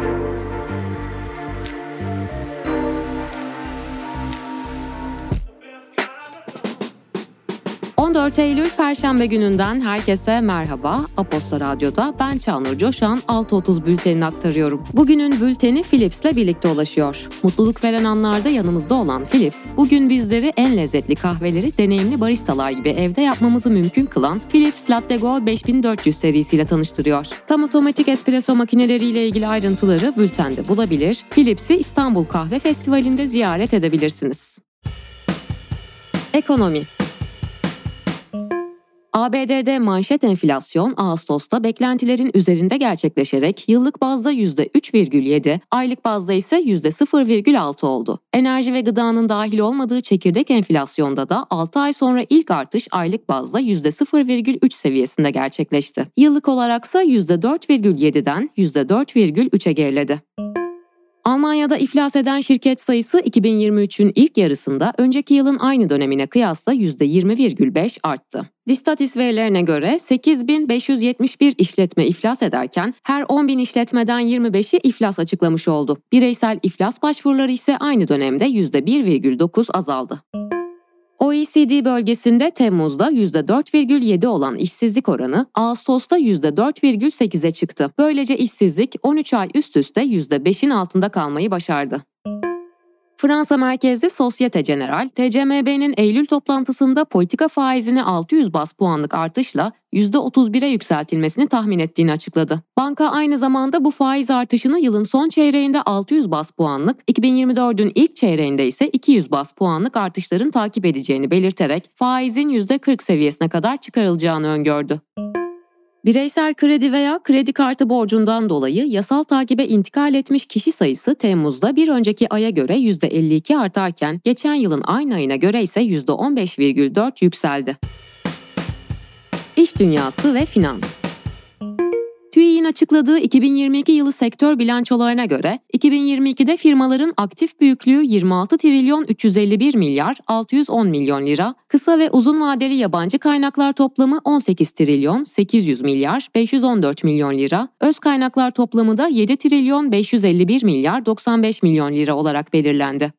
Thank you. 14 Eylül Perşembe gününden herkese merhaba. Aposto Radyo'da ben Çağnur Coşan 6.30 bültenini aktarıyorum. Bugünün bülteni Philips'le birlikte ulaşıyor. Mutluluk veren anlarda yanımızda olan Philips, bugün bizleri en lezzetli kahveleri deneyimli baristalar gibi evde yapmamızı mümkün kılan Philips Latte Go 5400 serisiyle tanıştırıyor. Tam otomatik espresso makineleriyle ilgili ayrıntıları bültende bulabilir, Philips'i İstanbul Kahve Festivali'nde ziyaret edebilirsiniz. Ekonomi ABD'de manşet enflasyon Ağustos'ta beklentilerin üzerinde gerçekleşerek yıllık bazda %3,7, aylık bazda ise %0,6 oldu. Enerji ve gıdanın dahil olmadığı çekirdek enflasyonda da 6 ay sonra ilk artış aylık bazda %0,3 seviyesinde gerçekleşti. Yıllık olaraksa %4,7'den %4,3'e geriledi. Almanya'da iflas eden şirket sayısı 2023'ün ilk yarısında önceki yılın aynı dönemine kıyasla %20,5 arttı. Distatis verilerine göre 8571 işletme iflas ederken her 10.000 işletmeden 25'i iflas açıklamış oldu. Bireysel iflas başvuruları ise aynı dönemde %1,9 azaldı. OECD bölgesinde Temmuz'da %4,7 olan işsizlik oranı Ağustos'ta %4,8'e çıktı. Böylece işsizlik 13 ay üst üste %5'in altında kalmayı başardı. Fransa merkezli Societe General, TCMB'nin Eylül toplantısında politika faizini 600 bas puanlık artışla %31'e yükseltilmesini tahmin ettiğini açıkladı. Banka aynı zamanda bu faiz artışını yılın son çeyreğinde 600 bas puanlık, 2024'ün ilk çeyreğinde ise 200 bas puanlık artışların takip edeceğini belirterek faizin %40 seviyesine kadar çıkarılacağını öngördü. Bireysel kredi veya kredi kartı borcundan dolayı yasal takibe intikal etmiş kişi sayısı Temmuz'da bir önceki aya göre %52 artarken geçen yılın aynı ayına göre ise %15,4 yükseldi. İş dünyası ve finans TÜİ'nin açıkladığı 2022 yılı sektör bilançolarına göre 2022'de firmaların aktif büyüklüğü 26 trilyon 351 milyar 610 milyon lira, kısa ve uzun vadeli yabancı kaynaklar toplamı 18 trilyon 800 milyar 514 milyon lira, öz kaynaklar toplamı da 7 trilyon 551 milyar 95 milyon lira olarak belirlendi.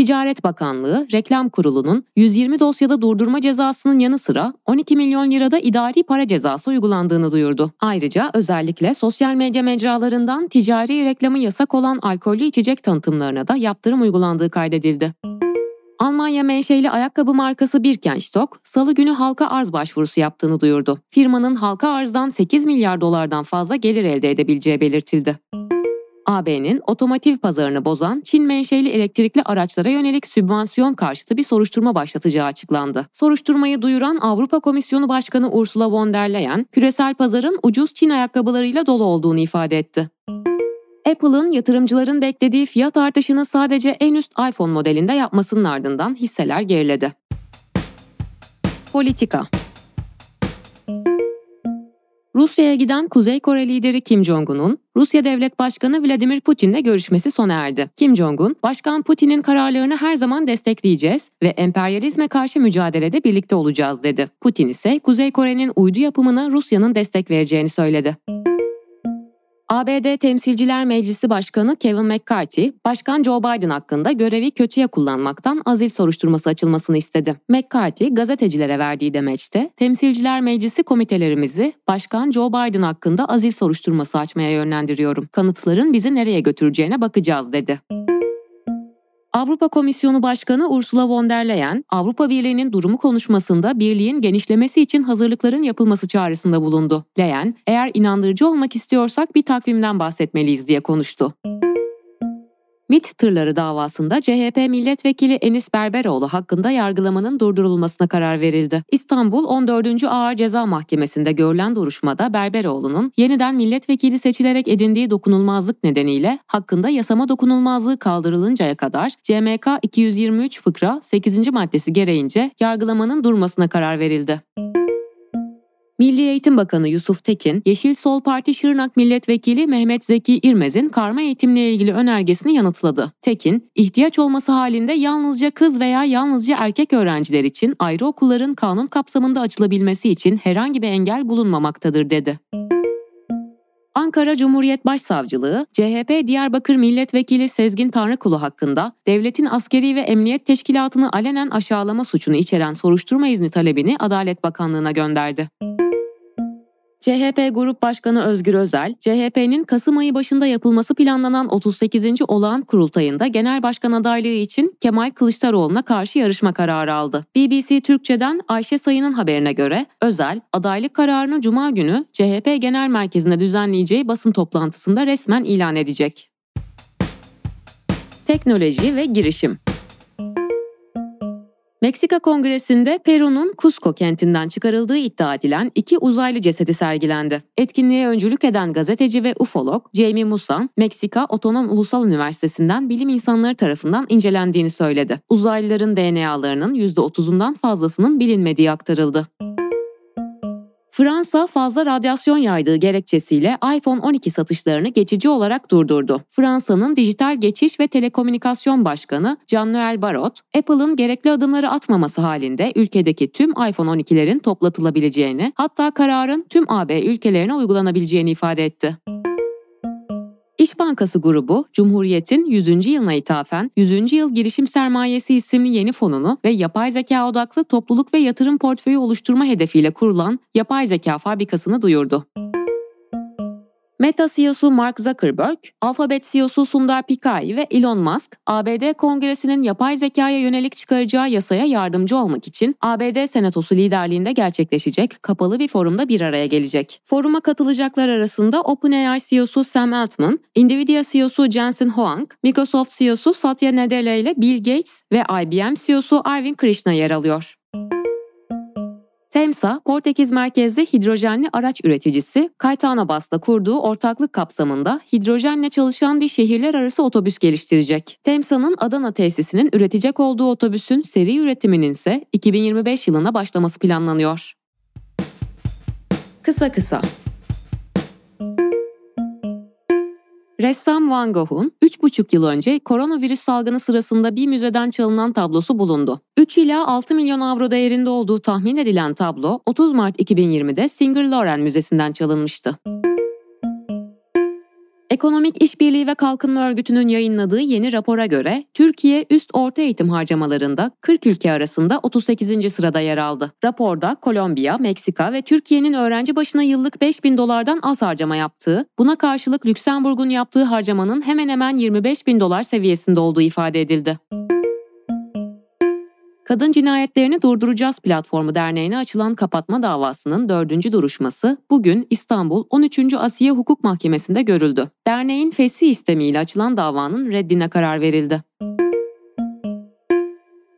Ticaret Bakanlığı, Reklam Kurulu'nun 120 dosyada durdurma cezasının yanı sıra 12 milyon lirada idari para cezası uygulandığını duyurdu. Ayrıca özellikle sosyal medya mecralarından ticari reklamı yasak olan alkollü içecek tanıtımlarına da yaptırım uygulandığı kaydedildi. Almanya menşeli ayakkabı markası Birkenstock, salı günü halka arz başvurusu yaptığını duyurdu. Firmanın halka arzdan 8 milyar dolardan fazla gelir elde edebileceği belirtildi. AB'nin otomotiv pazarını bozan Çin menşeli elektrikli araçlara yönelik sübvansiyon karşıtı bir soruşturma başlatacağı açıklandı. Soruşturmayı duyuran Avrupa Komisyonu Başkanı Ursula von der Leyen, küresel pazarın ucuz Çin ayakkabılarıyla dolu olduğunu ifade etti. Apple'ın yatırımcıların beklediği fiyat artışını sadece en üst iPhone modelinde yapmasının ardından hisseler geriledi. Politika Rusya'ya giden Kuzey Kore lideri Kim Jong-un'un Rusya Devlet Başkanı Vladimir Putin'le görüşmesi sona erdi. Kim Jong-un, Başkan Putin'in kararlarını her zaman destekleyeceğiz ve emperyalizme karşı mücadelede birlikte olacağız dedi. Putin ise Kuzey Kore'nin uydu yapımına Rusya'nın destek vereceğini söyledi. ABD Temsilciler Meclisi Başkanı Kevin McCarthy, Başkan Joe Biden hakkında görevi kötüye kullanmaktan azil soruşturması açılmasını istedi. McCarthy, gazetecilere verdiği demeçte, Temsilciler Meclisi komitelerimizi Başkan Joe Biden hakkında azil soruşturması açmaya yönlendiriyorum. Kanıtların bizi nereye götüreceğine bakacağız dedi. Avrupa Komisyonu Başkanı Ursula von der Leyen, Avrupa Birliği'nin durumu konuşmasında birliğin genişlemesi için hazırlıkların yapılması çağrısında bulundu. Leyen, eğer inandırıcı olmak istiyorsak bir takvimden bahsetmeliyiz diye konuştu. MIT tırları davasında CHP milletvekili Enis Berberoğlu hakkında yargılamanın durdurulmasına karar verildi. İstanbul 14. Ağır Ceza Mahkemesi'nde görülen duruşmada Berberoğlu'nun yeniden milletvekili seçilerek edindiği dokunulmazlık nedeniyle hakkında yasama dokunulmazlığı kaldırılıncaya kadar CMK 223 fıkra 8. maddesi gereğince yargılamanın durmasına karar verildi. Milli Eğitim Bakanı Yusuf Tekin, Yeşil Sol Parti Şırnak Milletvekili Mehmet Zeki İrmez'in karma eğitimle ilgili önergesini yanıtladı. Tekin, ihtiyaç olması halinde yalnızca kız veya yalnızca erkek öğrenciler için ayrı okulların kanun kapsamında açılabilmesi için herhangi bir engel bulunmamaktadır dedi. Ankara Cumhuriyet Başsavcılığı, CHP Diyarbakır Milletvekili Sezgin Tanrıkulu hakkında devletin askeri ve emniyet teşkilatını alenen aşağılama suçunu içeren soruşturma izni talebini Adalet Bakanlığı'na gönderdi. CHP Grup Başkanı Özgür Özel, CHP'nin Kasım ayı başında yapılması planlanan 38. olağan kurultayında genel başkan adaylığı için Kemal Kılıçdaroğlu'na karşı yarışma kararı aldı. BBC Türkçe'den Ayşe Sayın'ın haberine göre Özel, adaylık kararını Cuma günü CHP Genel Merkezi'nde düzenleyeceği basın toplantısında resmen ilan edecek. Teknoloji ve girişim Meksika Kongresi'nde Peru'nun Cusco kentinden çıkarıldığı iddia edilen iki uzaylı cesedi sergilendi. Etkinliğe öncülük eden gazeteci ve ufolog Jamie Musan, Meksika Otonom Ulusal Üniversitesi'nden bilim insanları tarafından incelendiğini söyledi. Uzaylıların DNA'larının %30'undan fazlasının bilinmediği aktarıldı. Fransa fazla radyasyon yaydığı gerekçesiyle iPhone 12 satışlarını geçici olarak durdurdu. Fransa'nın Dijital Geçiş ve Telekomünikasyon Başkanı Jean-Noël Barrot, Apple'ın gerekli adımları atmaması halinde ülkedeki tüm iPhone 12'lerin toplatılabileceğini, hatta kararın tüm AB ülkelerine uygulanabileceğini ifade etti. İş Bankası grubu, Cumhuriyet'in 100. yılına ithafen 100. Yıl Girişim Sermayesi isimli yeni fonunu ve yapay zeka odaklı topluluk ve yatırım portföyü oluşturma hedefiyle kurulan yapay zeka fabrikasını duyurdu. Meta CEO'su Mark Zuckerberg, Alphabet CEO'su Sundar Pichai ve Elon Musk, ABD Kongresi'nin yapay zekaya yönelik çıkaracağı yasaya yardımcı olmak için ABD Senatosu liderliğinde gerçekleşecek kapalı bir forumda bir araya gelecek. Foruma katılacaklar arasında OpenAI CEO'su Sam Altman, Nvidia CEO'su Jensen Huang, Microsoft CEO'su Satya Nadella ile Bill Gates ve IBM CEO'su Arvind Krishna yer alıyor. Temsa, Portekiz merkezli hidrojenli araç üreticisi Caetano Bas'la kurduğu ortaklık kapsamında hidrojenle çalışan bir şehirler arası otobüs geliştirecek. Temsa'nın Adana tesisinin üretecek olduğu otobüsün seri üretiminin ise 2025 yılına başlaması planlanıyor. Kısa kısa Ressam Van Gogh'un 3,5 yıl önce koronavirüs salgını sırasında bir müzeden çalınan tablosu bulundu. 3 ila 6 milyon avro değerinde olduğu tahmin edilen tablo 30 Mart 2020'de Singer Loren Müzesi'nden çalınmıştı. Ekonomik İşbirliği ve Kalkınma Örgütü'nün yayınladığı yeni rapora göre Türkiye üst orta eğitim harcamalarında 40 ülke arasında 38. sırada yer aldı. Raporda Kolombiya, Meksika ve Türkiye'nin öğrenci başına yıllık 5 bin dolardan az harcama yaptığı, buna karşılık Lüksemburg'un yaptığı harcamanın hemen hemen 25 bin dolar seviyesinde olduğu ifade edildi. Kadın Cinayetlerini Durduracağız Platformu Derneği'ne açılan kapatma davasının dördüncü duruşması bugün İstanbul 13. Asiye Hukuk Mahkemesi'nde görüldü. Derneğin fesih istemiyle açılan davanın reddine karar verildi.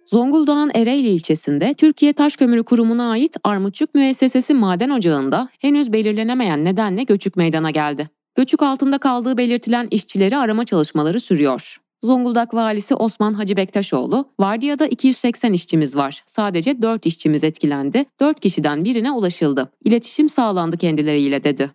Zonguldak'ın Ereğli ilçesinde Türkiye Taş Kömürü Kurumu'na ait Armutçuk Müessesesi maden ocağında henüz belirlenemeyen nedenle göçük meydana geldi. Göçük altında kaldığı belirtilen işçileri arama çalışmaları sürüyor. Zonguldak valisi Osman Hacı Bektaşoğlu, vardiyada 280 işçimiz var. Sadece 4 işçimiz etkilendi. 4 kişiden birine ulaşıldı. İletişim sağlandı kendileriyle dedi.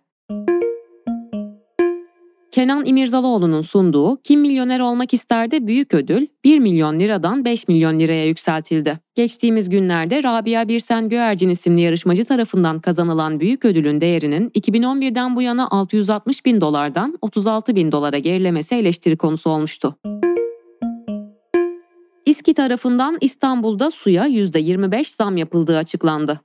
Kenan İmirzalıoğlu'nun sunduğu Kim Milyoner Olmak İster'de büyük ödül 1 milyon liradan 5 milyon liraya yükseltildi. Geçtiğimiz günlerde Rabia Birsen Göercin isimli yarışmacı tarafından kazanılan büyük ödülün değerinin 2011'den bu yana 660 bin dolardan 36 bin dolara gerilemesi eleştiri konusu olmuştu. İSKİ tarafından İstanbul'da suya %25 zam yapıldığı açıklandı.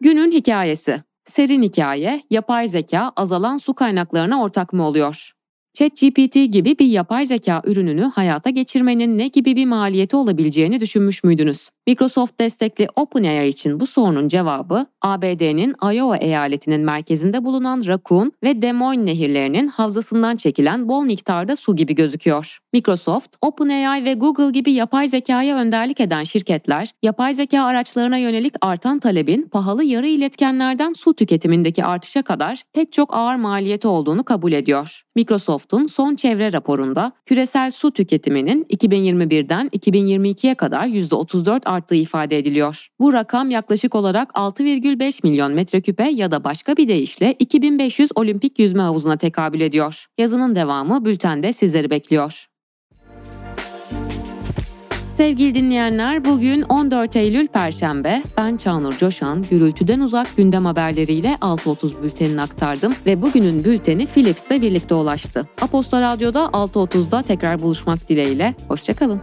Günün hikayesi Serin hikaye, yapay zeka azalan su kaynaklarına ortak mı oluyor? ChatGPT gibi bir yapay zeka ürününü hayata geçirmenin ne gibi bir maliyeti olabileceğini düşünmüş müydünüz? Microsoft destekli OpenAI için bu sorunun cevabı ABD'nin Iowa eyaletinin merkezinde bulunan Raccoon ve Des Moines nehirlerinin havzasından çekilen bol miktarda su gibi gözüküyor. Microsoft, OpenAI ve Google gibi yapay zekaya önderlik eden şirketler, yapay zeka araçlarına yönelik artan talebin pahalı yarı iletkenlerden su tüketimindeki artışa kadar pek çok ağır maliyeti olduğunu kabul ediyor. Microsoft'un son çevre raporunda küresel su tüketiminin 2021'den 2022'ye kadar %34 arttığı ifade ediliyor. Bu rakam yaklaşık olarak 6,5 milyon metreküpe ya da başka bir deyişle 2500 olimpik yüzme havuzuna tekabül ediyor. Yazının devamı bültende sizleri bekliyor. Sevgili dinleyenler bugün 14 Eylül Perşembe. Ben Çağnur Coşan, gürültüden uzak gündem haberleriyle 6.30 bültenini aktardım ve bugünün bülteni Philips'te birlikte ulaştı. Aposto Radyo'da 6.30'da tekrar buluşmak dileğiyle. Hoşçakalın.